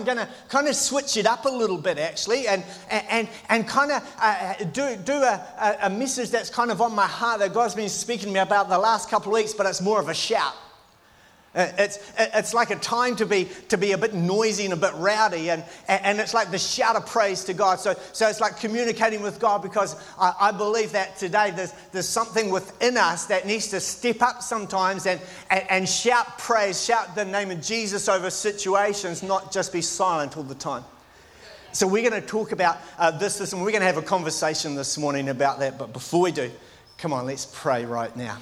I'm going to kind of switch it up a little bit, actually, and, and, and kind of uh, do, do a, a message that's kind of on my heart that God's been speaking to me about the last couple of weeks, but it's more of a shout. Uh, it's, it's like a time to be, to be a bit noisy and a bit rowdy, and, and it's like the shout of praise to God. So, so it's like communicating with God because I, I believe that today there's, there's something within us that needs to step up sometimes and, and, and shout praise, shout the name of Jesus over situations, not just be silent all the time. So we're going to talk about uh, this, this, and we're going to have a conversation this morning about that. But before we do, come on, let's pray right now.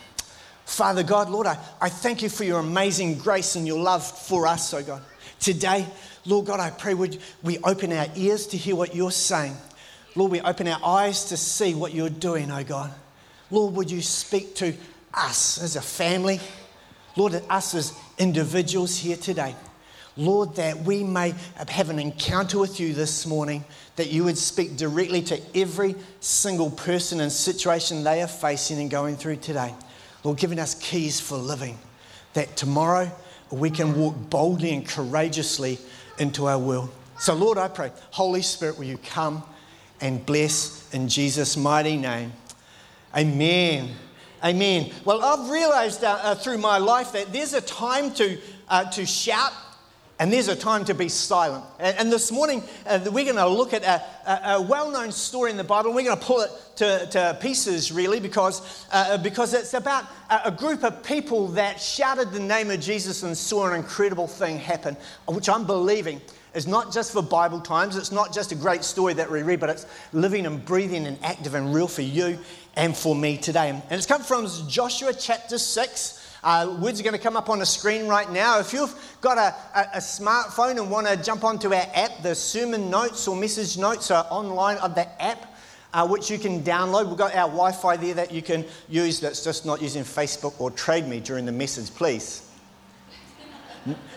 Father God, Lord, I, I thank you for your amazing grace and your love for us, oh God. Today, Lord God, I pray would we open our ears to hear what you're saying. Lord, we open our eyes to see what you're doing, oh God. Lord, would you speak to us as a family? Lord, us as individuals here today. Lord, that we may have an encounter with you this morning, that you would speak directly to every single person and situation they are facing and going through today. Lord, giving us keys for living, that tomorrow we can walk boldly and courageously into our world. So, Lord, I pray, Holy Spirit, will you come and bless in Jesus' mighty name? Amen. Amen. Well, I've realized uh, uh, through my life that there's a time to, uh, to shout and there's a time to be silent. And, and this morning, uh, we're going to look at a, a, a well known story in the Bible. We're going to pull it to, to pieces, really, because, uh, because it's about a, a, group of people that shouted the name of Jesus and saw an incredible thing happen, which I'm believing is not just for Bible times. It's not just a great story that we read, but it's living and breathing and active and real for you and for me today. And it's come from Joshua chapter 6. Uh, words are going to come up on the screen right now. If you've got a, a, a smartphone and want to jump onto our app, the sermon notes or message notes are online on the app. Uh, which you can download. We've got our Wi Fi there that you can use that's just not using Facebook or Trade Me during the message, please.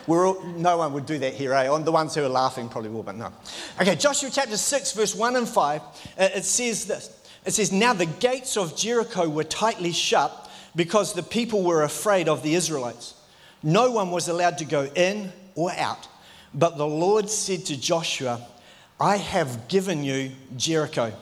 All, no one would do that here, eh? the ones who are laughing probably will, but no. Okay, Joshua chapter 6, verse 1 and 5, uh, it says this. It says, Now the gates of Jericho were tightly shut because the people were afraid of the Israelites. No one was allowed to go in or out. But the Lord said to Joshua, I have given you Jericho.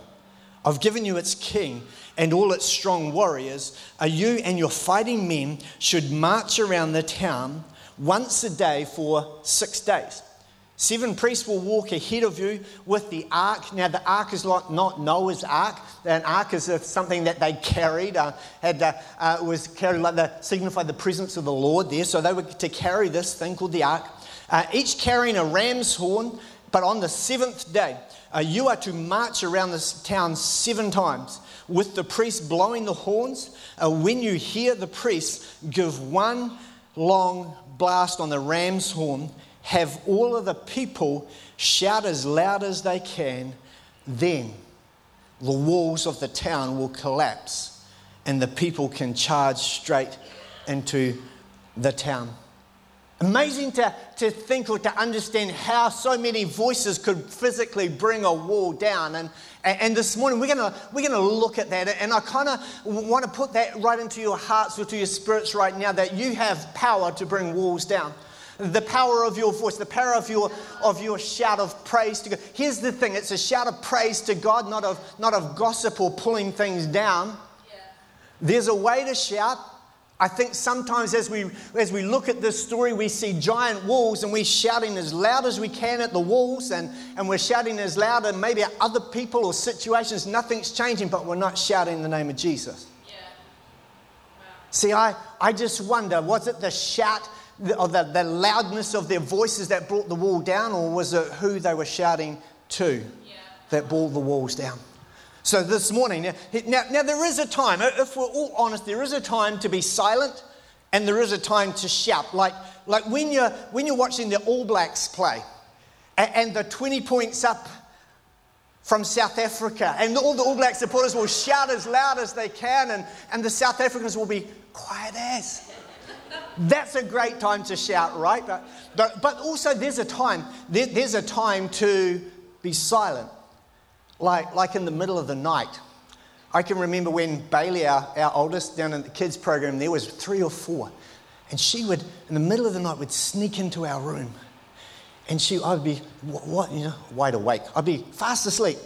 I've given you its king and all its strong warriors. You and your fighting men should march around the town once a day for six days. Seven priests will walk ahead of you with the ark. Now, the ark is like not Noah's ark. An ark is something that they carried, uh, had uh, uh, was carried like the signified the presence of the Lord there. So they were to carry this thing called the ark, uh, each carrying a ram's horn. But on the seventh day, uh, you are to march around this town seven times with the priests blowing the horns. Uh, when you hear the priests give one long blast on the ram's horn have all of the people shout as loud as they can, then the walls of the town will collapse and the people can charge straight into the town. Amazing to, to think or to understand how so many voices could physically bring a wall down. And, and this morning we're going we're gonna look at that. And I kind of want to put that right into your hearts or to your spirits right now that you have power to bring walls down the power of your voice, the power of your, of your shout of praise to God. Here's the thing it's a shout of praise to God, not of, not of gossip or pulling things down. Yeah. There's a way to shout. I think sometimes as we, as we look at this story, we see giant walls and we're shouting as loud as we can at the walls and, and we're shouting as loud and maybe at other people or situations. Nothing's changing, but we're not shouting the name of Jesus. See, I, I just wonder was it the shout or the, the loudness of their voices that brought the wall down, or was it who they were shouting to yeah. that brought the walls down? So this morning, now, now there is a time, if we're all honest, there is a time to be silent and there is a time to shout. Like, like when, you're, when you're watching the All Blacks play and, and the 20 points up from South Africa, and all the All Black supporters will shout as loud as they can, and, and the South Africans will be quiet as. That's a great time to shout, right? But, but, but also, there's a time, there, there's a time to be silent, like, like in the middle of the night. I can remember when Bailey, our, our oldest, down in the kids' program, there was three or four. And she would, in the middle of the night, would sneak into our room. and she, I'd be, what, what, you know, wide awake. I'd be fast asleep.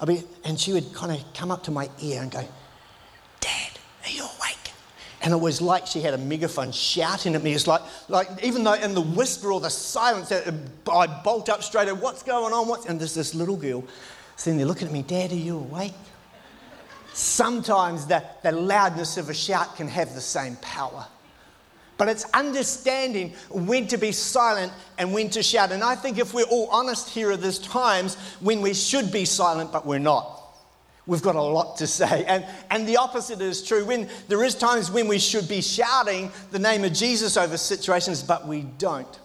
I'd be, and she would kind of come up to my ear and go, Dad, are you awake? And it was like she had a megaphone shouting at me. It's like, like even though in the whisper or the silence, uh, I bolt up straight away, what's going on? What's, and there's this little girl sitting there looking at me, Dad, are you awake? Sometimes the, the loudness of a shout can have the same power. But it's understanding when to be silent and when to shout. And I think if we're all honest here, there's times when we should be silent, but we're not. We've got a lot to say. And, and the opposite is true. When there is times when we should be shouting the name of Jesus over situations, but we don't.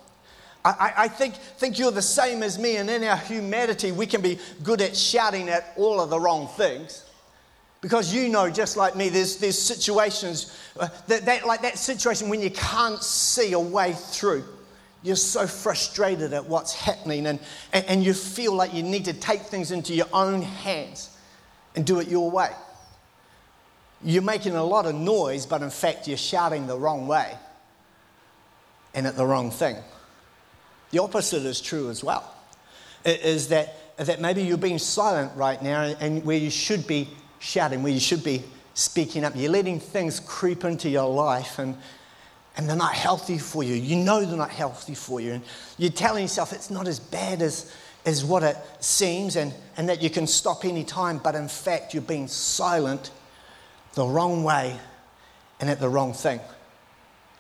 I, I think, think you're the same as me, and in our humanity, we can be good at shouting at all of the wrong things. Because you know, just like me, there's, there's situations, uh, that, that, like that situation when you can't see a way through. You're so frustrated at what's happening, and, and, and you feel like you need to take things into your own hands and do it your way. You're making a lot of noise, but in fact, you're shouting the wrong way and at the wrong thing. The opposite is true as well. It is that, that maybe you're being silent right now and where you should be shouting, where you should be speaking up. You're letting things creep into your life and, and they're not healthy for you. You know they're not healthy for you. And you're telling yourself it's not as bad as, as what it seems and, and that you can stop any time, but in fact, you're being silent the wrong way and at the wrong thing.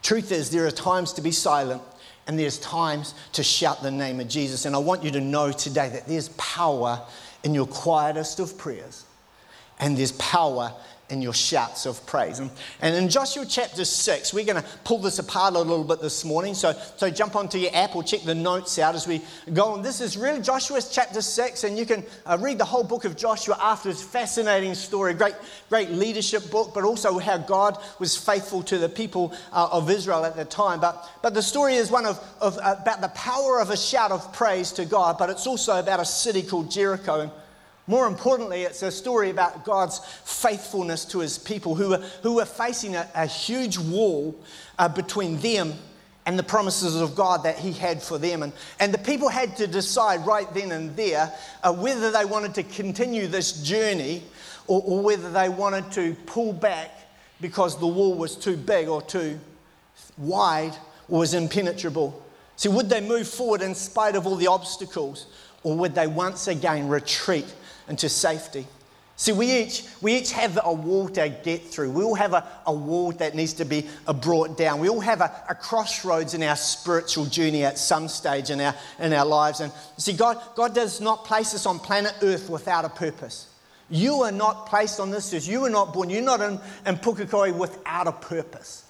Truth is, there are times to be silent and there's times to shout the name of Jesus. And I want you to know today that there's power in your quietest of prayers and there's power in your shouts of praise. And, and in Joshua chapter 6, we're going to pull this apart a little bit this morning. So, so jump onto your app or check the notes out as we go. And this is really Joshua chapter 6, and you can uh, read the whole book of Joshua after. It's fascinating story, great, great leadership book, but also how God was faithful to the people uh, of Israel at the time. But, but the story is one of, of uh, about the power of a shout of praise to God, but it's also about a city called Jericho. And more importantly, it's a story about God's faithfulness to his people who were, who were facing a, a huge wall uh, between them and the promises of God that he had for them. And, and the people had to decide right then and there uh, whether they wanted to continue this journey or, or whether they wanted to pull back because the wall was too big or too wide or was impenetrable. See, would they move forward in spite of all the obstacles or would they once again retreat into safety. See, we each, we each have a wall to get through. We all have a, a wall that needs to be uh, brought down. We all have a, a, crossroads in our spiritual journey at some stage in our, in our lives. And see, God, God does not place us on planet Earth without a purpose. You are not placed on this earth. You were not born. You're not in, in Pukekohe without a purpose.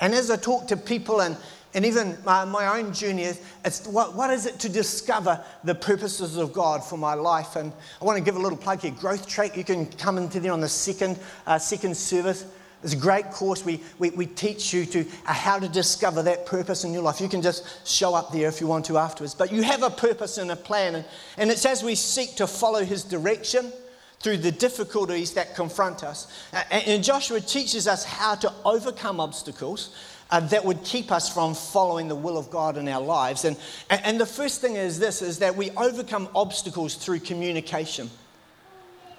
And as I talk to people and, and even my, my own journey is it's what, what is it to discover the purposes of God for my life? And I want to give a little plug here. Growth Track, you can come into there on the second, uh, second service. It's a great course. We, we, we teach you to uh, how to discover that purpose in your life. You can just show up there if you want to afterwards. But you have a purpose and a plan. And, and it's as we seek to follow His direction through the difficulties that confront us. Uh, and, and Joshua teaches us how to overcome obstacles uh, that would keep us from following the will of God in our lives. And, and the first thing is this, is that we overcome obstacles through communication.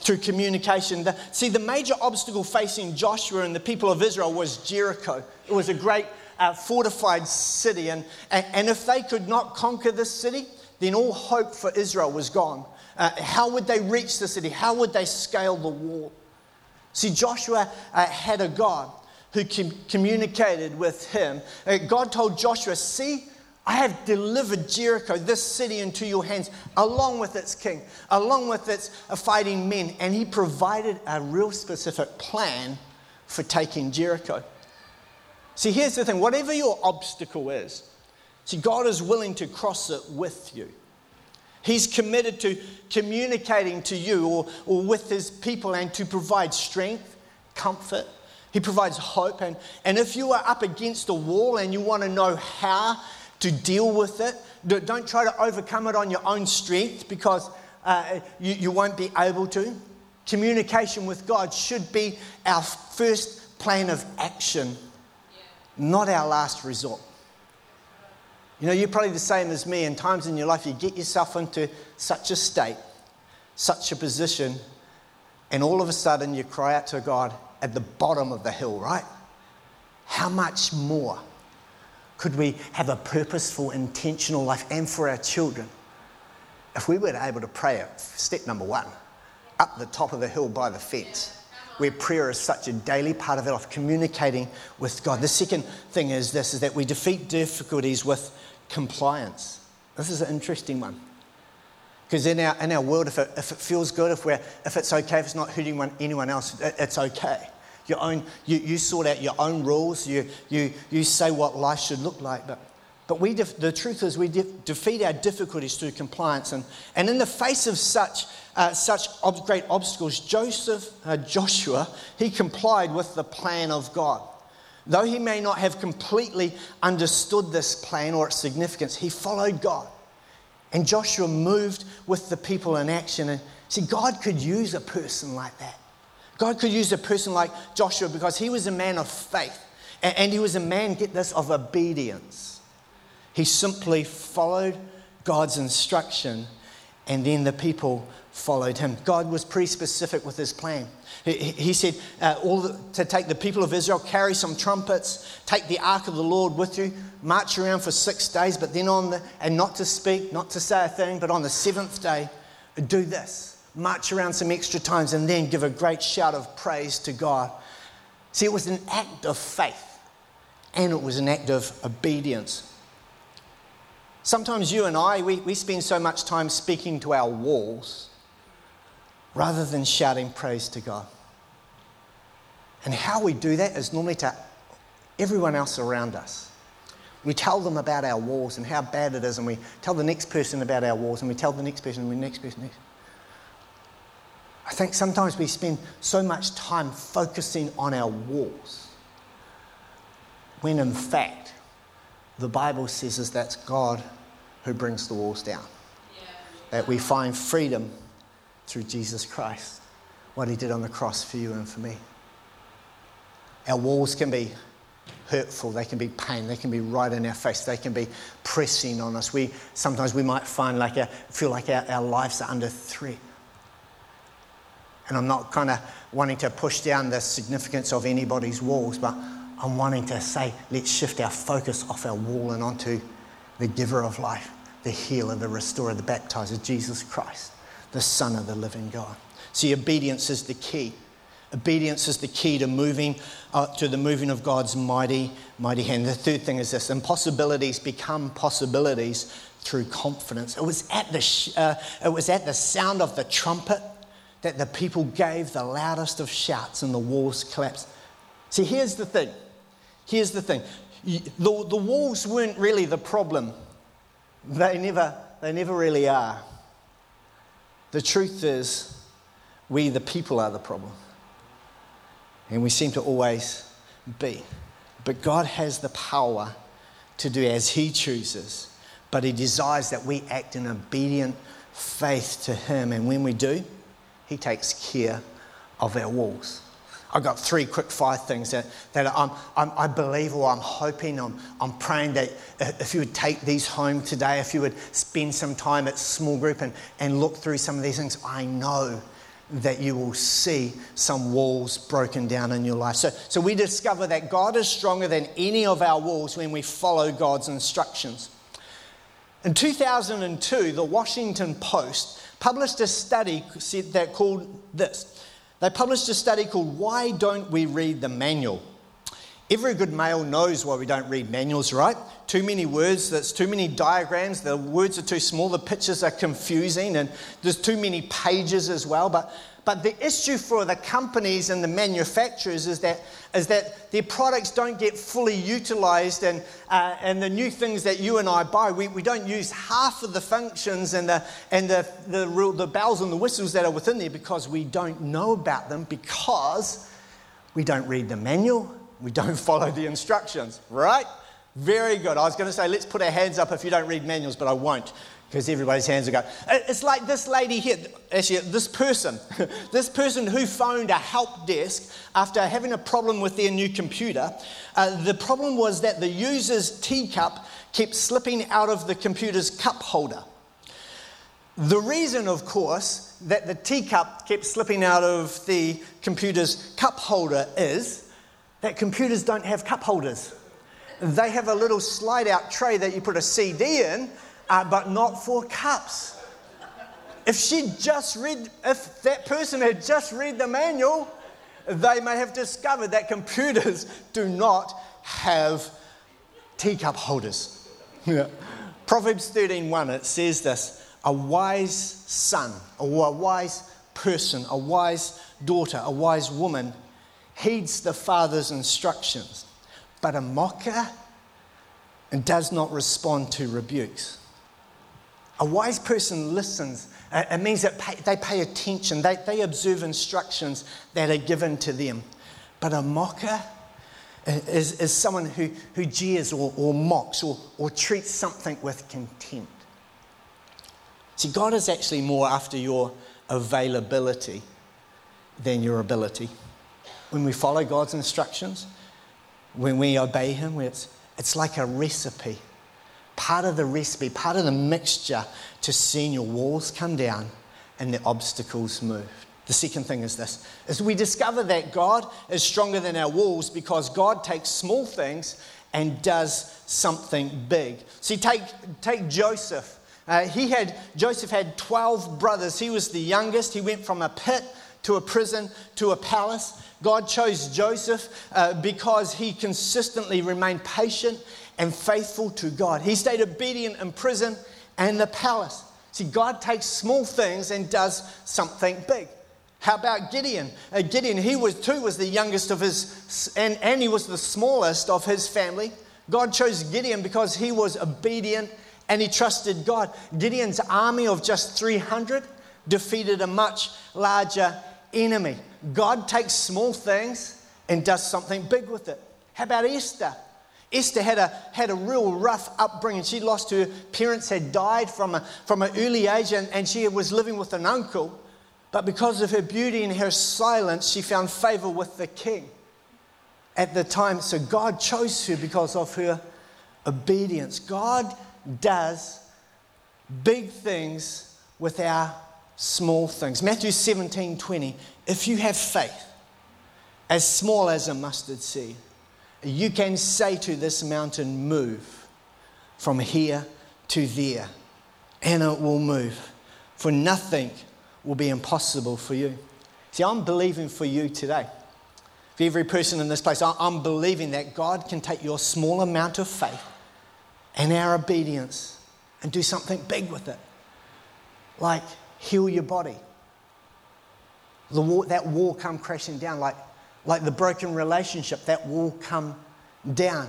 Through communication. The, see, the major obstacle facing Joshua and the people of Israel was Jericho. It was a great uh, fortified city. And, and, if they could not conquer this city, then all hope for Israel was gone. Uh, how would they reach the city? How would they scale the wall? See, Joshua uh, had a God who com- communicated with him. Uh, God told Joshua, See, I have delivered Jericho, this city, into your hands, along with its king, along with its fighting men. And he provided a real specific plan for taking Jericho. See, here's the thing whatever your obstacle is, see, God is willing to cross it with you. He's committed to communicating to you or, or with his people and to provide strength, comfort, he provides hope. And, and if you are up against a wall and you want to know how to deal with it, don't try to overcome it on your own strength because uh, you, you won't be able to. Communication with God should be our first plan of action, not our last resort. You know, you're probably the same as me. In times in your life, you get yourself into such a state, such a position, and all of a sudden you cry out to God at the bottom of the hill, right? How much more could we have a purposeful, intentional life and for our children if we were able to pray at step number one, up the top of the hill by the fence? where prayer is such a daily part of it, of communicating with God. The second thing is this is that we defeat difficulties with compliance. This is an interesting one. Because in our, in our world, if it, if it feels good, if, we're, if it's okay, if it's not hurting one, anyone else, it, it's okay. Your own, you, you sort out your own rules, you, you, you say what life should look like. But, but we def, the truth is, we def, defeat our difficulties through compliance. And, and in the face of such, uh, such ob- great obstacles, Joseph, uh, Joshua, he complied with the plan of God. Though he may not have completely understood this plan or its significance, he followed God. And Joshua moved with the people in action. And see, God could use a person like that. God could use a person like Joshua because he was a man of faith. And he was a man, get this, of obedience. He simply followed God's instruction, and then the people followed him. God was pretty specific with his plan. He, said uh, all the, to take the people of Israel, carry some trumpets, take the ark of the Lord with you, march around for six days, but then on the, and not to speak, not to say a thing, but on the seventh day, do this. March around some extra times and then give a great shout of praise to God. See, it was an act of faith and it was an act of obedience. Sometimes you and I, we, we spend so much time speaking to our walls rather than shouting praise to God. And how we do that is normally to everyone else around us. We tell them about our walls and how bad it is, and we tell the next person about our walls, and we tell the next person, and the next person, next. I think sometimes we spend so much time focusing on our walls, when in fact, the Bible says is that's God who brings the walls down. Yeah. That we find freedom through Jesus Christ, what he did on the cross for you and for me. Our walls can be hurtful, they can be pain, they can be right in our face, they can be pressing on us. We, sometimes we might find like our, feel like our, our lives are under threat. And I'm not kind of wanting to push down the significance of anybody's walls, but I'm wanting to say, let's shift our focus off our wall and onto the giver of life, the healer, the restorer, the baptizer, Jesus Christ the Son of the living God. See, obedience is the key. Obedience is the key to moving, uh, to the moving of God's mighty, mighty hand. The third thing is this impossibilities become possibilities through confidence. It was at the, sh- uh, it was at the sound of the trumpet that the people gave the loudest of shouts and the walls collapsed. See, here's the thing. Here's the thing. The, the walls weren't really the problem. They never, they never really are. The truth is, we, the people, are the problem. And we seem to always be. But God has the power to do as He chooses. But He desires that we act in obedient faith to Him. And when we do, He takes care of our walls. I've got three quick fire things that, that I'm, I'm, i believe or I'm hoping, I'm, I'm praying that uh, if you would take these home today, if you would spend some time at small group and, and look through some of these things, I know that you will see some walls broken down in your life. So, so we discover that God is stronger than any of our walls when we follow God's instructions. In 2002, the Washington Post published a study that called this they published a study called Why Don't We Read the Manual? Every good male knows why we don't read manuals, right? Too many words, there's too many diagrams, the words are too small, the pictures are confusing, and there's too many pages as well. But but the issue for the companies and the manufacturers is that, is that their products don't get fully utilized, and, uh, and the new things that you and I buy, we, we don't use half of the functions and, the, and the, the, the bells and the whistles that are within there because we don't know about them because we don't read the manual, we don't follow the instructions, right? Very good. I was going to say, let's put our hands up if you don't read manuals, but I won't because everybody's hands are going. It's like this lady here, actually, this person, this person who phoned a help desk after having a problem with their new computer. Uh, the problem was that the user's teacup kept slipping out of the computer's cup holder. The reason, of course, that the teacup kept slipping out of the computer's cup holder is that computers don't have cup holders. They have a little slide out tray that you put a CD in uh, but not for cups. If she just read, if that person had just read the manual, they may have discovered that computers do not have teacup holders. Yeah. Proverbs 13:1 it says this, a wise son or a wise person, a wise daughter, a wise woman heeds the father's instructions, but a mocker does not respond to rebukes. A wise person listens. Uh, it means that they pay attention, they, they observe instructions that are given to them. But a mocker is, is someone who, who jeers or, or mocks or, or treats something with contempt. See, God is actually more after your availability than your ability. When we follow God's instructions, when we obey Him, it's, it's like a recipe part of the recipe, part of the mixture to seeing your walls come down and the obstacles move. The second thing is this is we discover that God is stronger than our walls because God takes small things and does something big. See, take, take Joseph. Uh, he had Joseph had 12 brothers. He was the youngest. He went from a pit to a prison to a palace. God chose Joseph uh, because he consistently remained patient and faithful to God. He stayed obedient in prison and the palace. See, God takes small things and does something big. How about Gideon? Uh, Gideon, he was too was the youngest of his, and, and he was the smallest of his family. God chose Gideon because he was obedient and he trusted God. Gideon's army of just 300 defeated a much larger enemy. God takes small things and does something big with it. How about Esther? Esther had a, had a real rough upbringing. She lost her parents, had died from, a, from an early age, and, and she was living with an uncle. But because of her beauty and her silence, she found favor with the king at the time. So God chose her because of her obedience. God does big things with our small things. Matthew 17 20. If you have faith as small as a mustard seed, you can say to this mountain, Move from here to there, and it will move. For nothing will be impossible for you. See, I'm believing for you today. For every person in this place, I'm believing that God can take your small amount of faith and our obedience and do something big with it. Like heal your body. The wall, that wall come crashing down like like the broken relationship, that wall come down.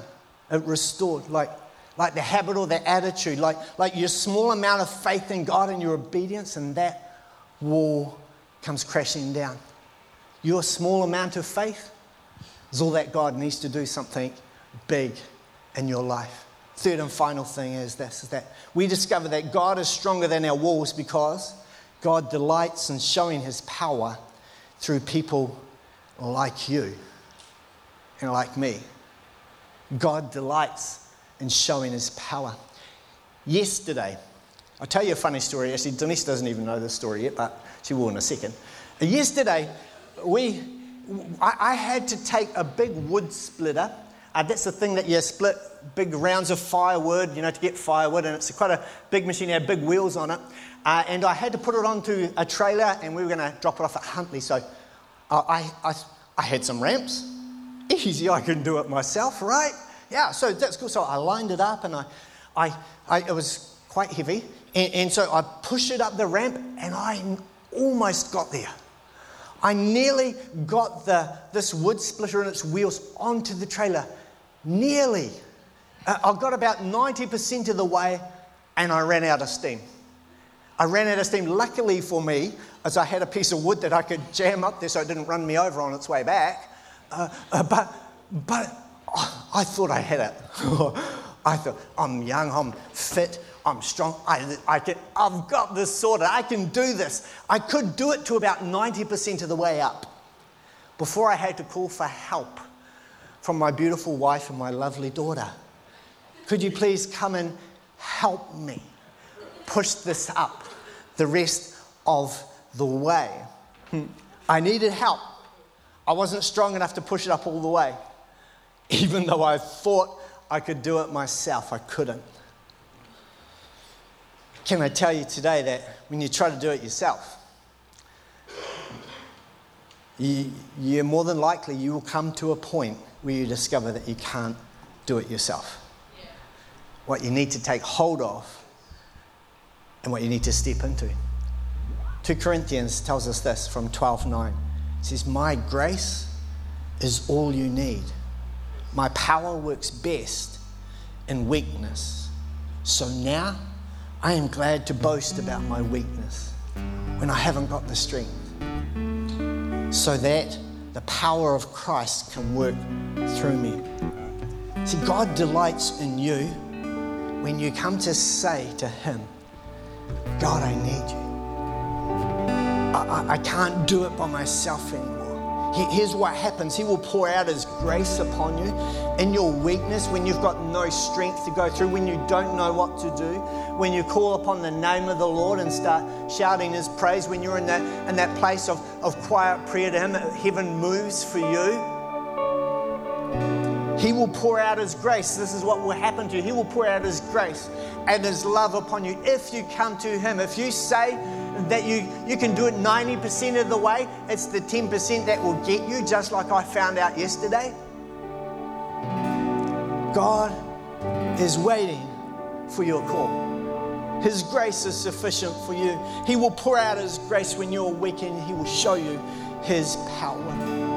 It restored, like, like the habit or the attitude, like, like your small amount of faith in God and your obedience, and that wall comes crashing down. Your small amount of faith is all that God needs to do something big in your life. Third and final thing is this is that we discover that God is stronger than our walls because God delights in showing his power through people like you and like me. God delights in showing his power. Yesterday, I'll tell you a funny story. Actually, Denise doesn't even know this story yet, but she will in a second. Yesterday, we, I, had to take a big wood splitter. Uh, that's the thing that you split big rounds of firewood, you know, to get firewood, and it's quite a big machine. It had big wheels on it. Uh, and I had to put it onto a trailer, and we were going to drop it off at Huntly. So I, I, I had some ramps. Easy, I can do it myself, right? Yeah, so that's cool. So I lined it up and I, I, I it was quite heavy. And, and so I pushed it up the ramp and I almost got there. I nearly got the, this wood splitter and its wheels onto the trailer. Nearly. Uh, I got about 90% of the way and I ran out of steam. I ran out of steam. Luckily for me, as I had a piece of wood that I could jam up there so it didn't run me over on its way back. Uh, uh, but but oh, I thought I had it. I thought, I'm young, I'm fit, I'm strong. I, I can, I've got this sorted. I can do this. I could do it to about 90% of the way up before I had to call for help from my beautiful wife and my lovely daughter. Could you please come and help me push this up the rest of the way? Hmm. I needed help. I wasn't strong enough to push it up all the way. Even though I thought I could do it myself, I couldn't. Can I tell you today that when you try to do it yourself, you, you're more than likely you will come to a point where you discover that you can't do it yourself. What you need to take hold of and what you need to step into. 2 Corinthians tells us this from 12:9. It says, "My grace is all you need. My power works best in weakness. So now I am glad to boast about my weakness when I haven't got the strength, so that the power of Christ can work through me. See, God delights in you when you come to say to Him, God, I need you. I, I, I can't do it by myself anymore. Here's what happens He will pour out His grace upon you in your weakness, when you've got no strength to go through, when you don't know what to do, when you call upon the name of the Lord and start shouting His praise, when you're in that, in that place of, of quiet prayer to Him, heaven moves for you. He will pour out His grace. This is what will happen to you. He will pour out His grace and His love upon you if you come to Him. If you say, that you, you can do it 90% of the way. It's the 10% that will get you, just like I found out yesterday. God is waiting for your call. His grace is sufficient for you. He will pour out His grace when you're weak and He will show you His power.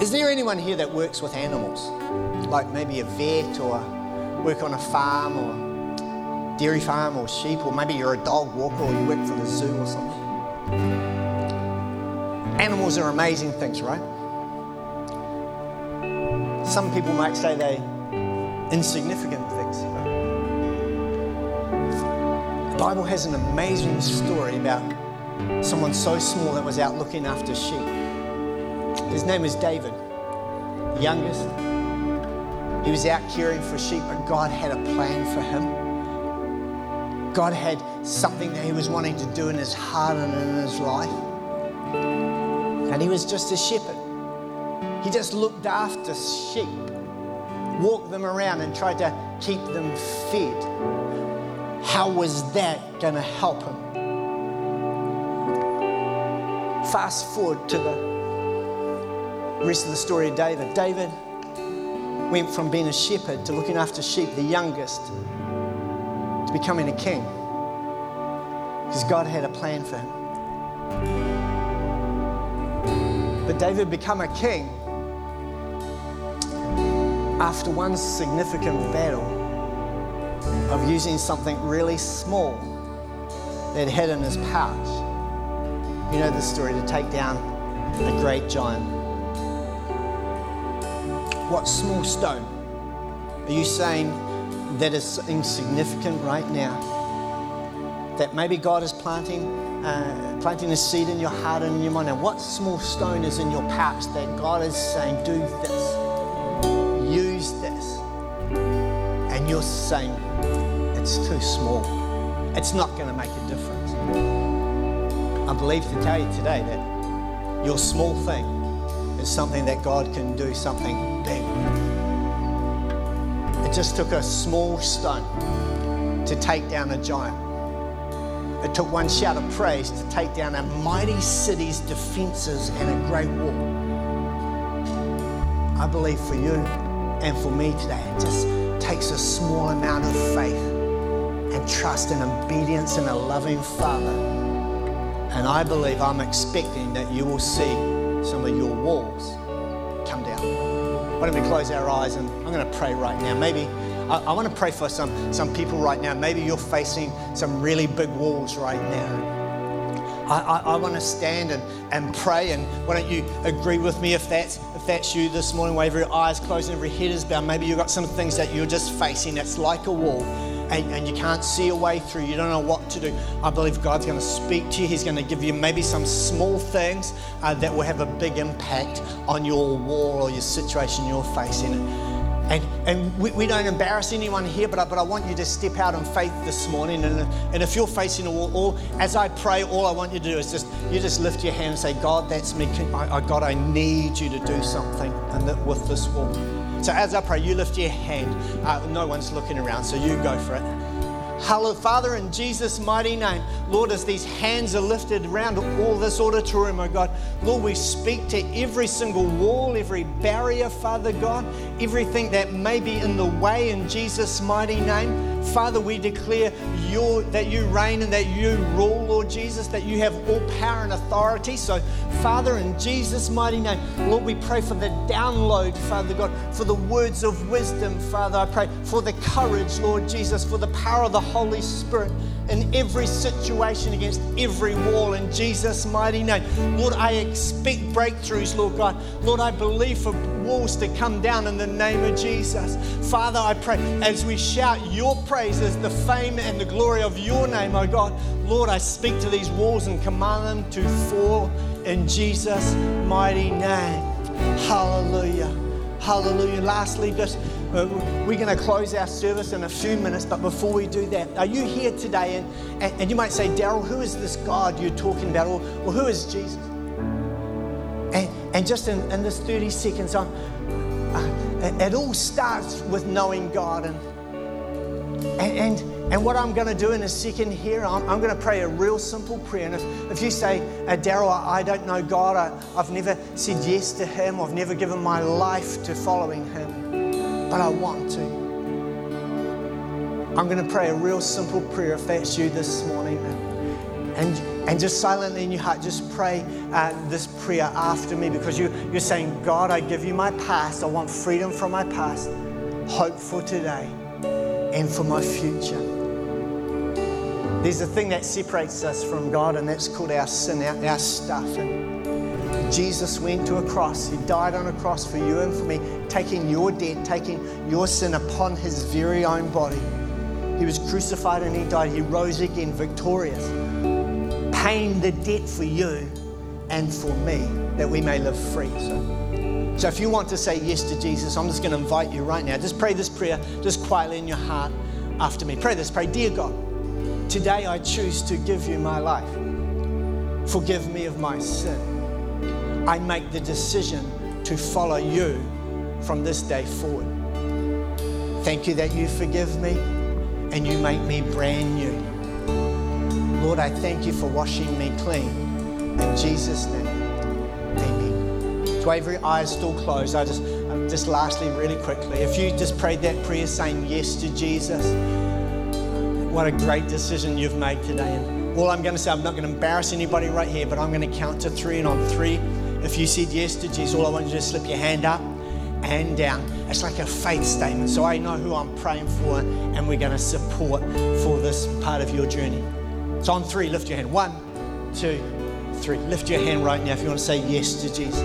Is there anyone here that works with animals? Like maybe a vet or work on a farm or dairy farm or sheep, or maybe you're a dog walker or you work for the zoo or something. Animals are amazing things, right? Some people might say they insignificant things. The Bible has an amazing story about someone so small that was out looking after sheep. His name was David, the youngest. He was out caring for sheep, but God had a plan for him. God had something that He was wanting to do in His heart and in His life. And He was just a shepherd. He just looked after sheep, walked them around, and tried to keep them fed. How was that going to help him? Fast forward to the rest of the story of David. David went from being a shepherd to looking after sheep, the youngest, to becoming a king because God had a plan for him. But David became a king after one significant battle of using something really small that he had in his pouch. You know the story to take down a great giant. What small stone? Are you saying that is insignificant right now, that maybe God is planting, uh, planting a seed in your heart and in your mind. Now, what small stone is in your pouch that God is saying, do this, use this, and you're saying, it's too small, it's not going to make a difference. I believe to tell you today that your small thing is something that God can do something big just took a small stone to take down a giant. It took one shout of praise to take down a mighty city's defenses and a great wall. I believe for you and for me today, it just takes a small amount of faith and trust and obedience in a loving Father. And I believe I'm expecting that you will see some of your walls come down. Why don't we close our eyes and I'm going to pray right now. Maybe I, I want to pray for some, some people right now. Maybe you're facing some really big walls right now. I, I, I, want to stand and, and pray. And why don't you agree with me if that's, if that's you this morning, where every eye is closed and every head is bowed. Maybe you've got some things that you're just facing that's like a wall. And, and you can't see a way through, you don't know what to do, I believe God's going to speak to you. He's going to give you maybe some small things uh, that will have a big impact on your war or your situation you're facing. And, and we, we, don't embarrass anyone here, but I, but I want you to step out in faith this morning. And, and if you're facing a wall, all, as I pray, all I want you to do is just you just lift your hand and say, God, that's me. I, I, God, I need you to do something and that, with this wall. So as I pray, you lift your hand. Uh, no one's looking around, so you go for it. Hallelujah. Father, in Jesus' mighty name, Lord, as these hands are lifted around all this auditorium, oh God, Lord, we speak to every single wall, every barrier, Father God, everything that may be in the way in Jesus' mighty name. Father, we declare your, that you reign and that you rule, Lord Jesus, that you have all power and authority. So, Father, in Jesus' mighty name, Lord, we pray for the download, Father God, for the words of wisdom, Father. I pray for the courage, Lord Jesus, for the power of the Holy Spirit in every situation, against every wall, in Jesus' mighty name. Lord, I expect breakthroughs, Lord God. Lord, I believe for walls to come down in the name of Jesus. Father, I pray as we shout your praises, the fame and the glory of your name, oh God. Lord, I speak to these walls and command them to fall in Jesus' mighty name. Hallelujah. Hallelujah. Lastly, just uh, we're going to close our service in a few minutes, but before we do that, are you here today? And, and, and you might say, Daryl, who is this God you're talking about? Or, or who is Jesus? And, just in, in this 30 seconds, I'm, it all starts with knowing God. And, and, and, and what I'm going to do in a second here, I'm, I'm going to pray a real simple prayer. And if, if you say, uh, Daryl, I, I, don't know God, I, I've never said yes to Him, I've never given my life to following Him, but I want to. I'm going to pray a real simple prayer if that's you this morning. And, and just silently in your heart, just pray uh, this prayer after me because you, you're saying, God, I give you my past. I want freedom from my past, hope for today and for my future. There's a thing that separates us from God, and that's called our sin, our, our stuff. And Jesus went to a cross. He died on a cross for you and for me, taking your debt, taking your sin upon his very own body. He was crucified and he died. He rose again victorious, paying the debt for you and for me that we may live free. So, so if you want to say yes to Jesus, I'm just going to invite you right now. Just pray this prayer just quietly in your heart after me. Pray this. Pray, Dear God, today I choose to give you my life. Forgive me of my sin. I make the decision to follow you from this day forward. Thank you that you forgive me and you make me brand new. Lord, I thank you for washing me clean. In Jesus' name. Amen. To every eye still closed, I just, um, just lastly, really quickly, if you just prayed that prayer saying yes to Jesus, what a great decision you've made today. And all I'm going to say, I'm not going to embarrass anybody right here, but I'm going to count to three, and on three, if you said yes to Jesus, all I want you to do is slip your hand up and down. It's like a faith statement. So I know who I'm praying for, and we're going to support for this part of your journey. So on three, lift your hand. One, two, three. Lift your hand right now if you want to say yes to Jesus.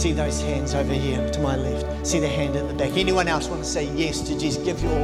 See those hands over here to my left. See the hand at the back. Anyone else want to say yes to Jesus? Give your